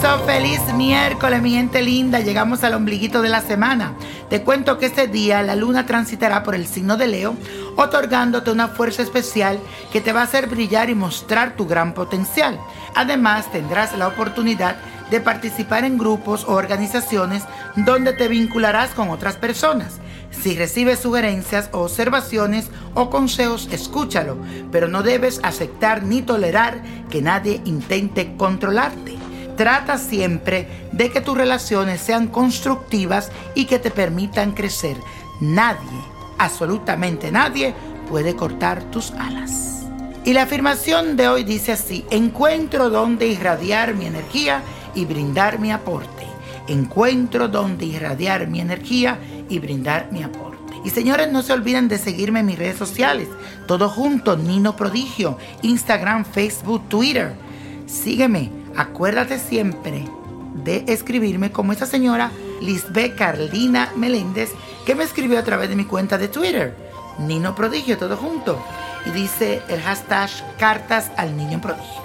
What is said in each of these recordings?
Eso, feliz miércoles, mi gente linda. Llegamos al ombliguito de la semana. Te cuento que este día la luna transitará por el signo de Leo, otorgándote una fuerza especial que te va a hacer brillar y mostrar tu gran potencial. Además, tendrás la oportunidad de participar en grupos o organizaciones donde te vincularás con otras personas. Si recibes sugerencias observaciones o consejos, escúchalo, pero no debes aceptar ni tolerar que nadie intente controlarte. Trata siempre de que tus relaciones sean constructivas y que te permitan crecer. Nadie, absolutamente nadie, puede cortar tus alas. Y la afirmación de hoy dice así, encuentro donde irradiar mi energía y brindar mi aporte. Encuentro donde irradiar mi energía y brindar mi aporte. Y señores, no se olviden de seguirme en mis redes sociales. Todo junto, Nino Prodigio, Instagram, Facebook, Twitter. Sígueme Acuérdate siempre de escribirme como esa señora Lisbeth Carlina Meléndez que me escribió a través de mi cuenta de Twitter, Nino Prodigio, todo junto. Y dice el hashtag cartas al niño prodigio.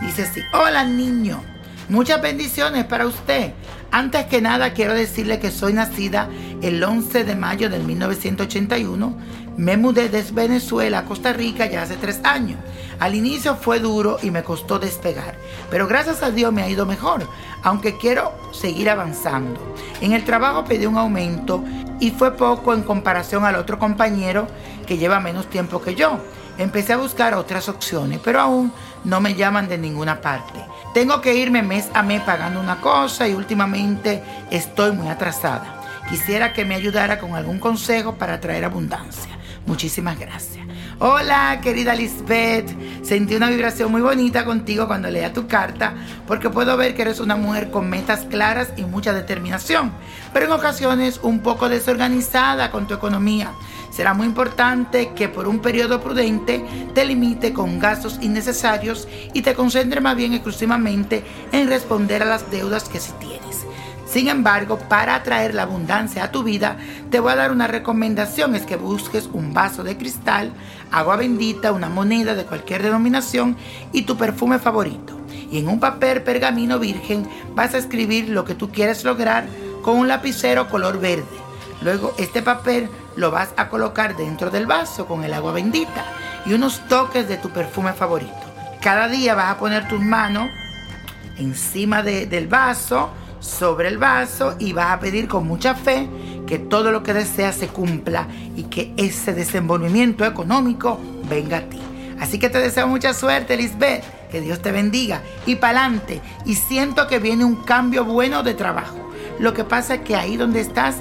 Dice así, hola niño, muchas bendiciones para usted. Antes que nada quiero decirle que soy nacida el 11 de mayo del 1981. Me mudé desde Venezuela a Costa Rica ya hace tres años. Al inicio fue duro y me costó despegar, pero gracias a Dios me ha ido mejor, aunque quiero seguir avanzando. En el trabajo pedí un aumento y fue poco en comparación al otro compañero que lleva menos tiempo que yo. Empecé a buscar otras opciones, pero aún no me llaman de ninguna parte. Tengo que irme mes a mes pagando una cosa y últimamente estoy muy atrasada. Quisiera que me ayudara con algún consejo para traer abundancia. Muchísimas gracias. Hola, querida Lisbeth. Sentí una vibración muy bonita contigo cuando leía tu carta, porque puedo ver que eres una mujer con metas claras y mucha determinación, pero en ocasiones un poco desorganizada con tu economía. Será muy importante que por un periodo prudente te limite con gastos innecesarios y te concentre más bien exclusivamente en responder a las deudas que sí tienes. Sin embargo, para atraer la abundancia a tu vida, te voy a dar una recomendación, es que busques un vaso de cristal, agua bendita, una moneda de cualquier denominación y tu perfume favorito. Y en un papel pergamino virgen vas a escribir lo que tú quieres lograr con un lapicero color verde. Luego este papel lo vas a colocar dentro del vaso con el agua bendita y unos toques de tu perfume favorito. Cada día vas a poner tus manos encima del vaso, sobre el vaso y vas a pedir con mucha fe que todo lo que deseas se cumpla y que ese desenvolvimiento económico venga a ti. Así que te deseo mucha suerte, Lisbeth. Que Dios te bendiga y pa'lante. Y siento que viene un cambio bueno de trabajo. Lo que pasa es que ahí donde estás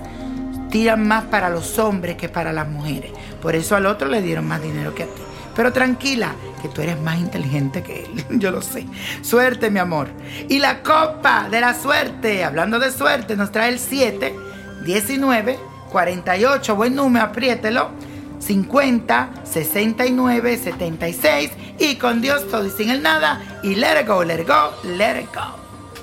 tiran más para los hombres que para las mujeres. Por eso al otro le dieron más dinero que a ti. Pero tranquila, que tú eres más inteligente que él. Yo lo sé. Suerte, mi amor. Y la copa de la suerte, hablando de suerte, nos trae el 7, 19, 48. Buen número, apriételo. 50, 69, 76. Y con Dios todo y sin el nada. Y let it go, let it go, let it go.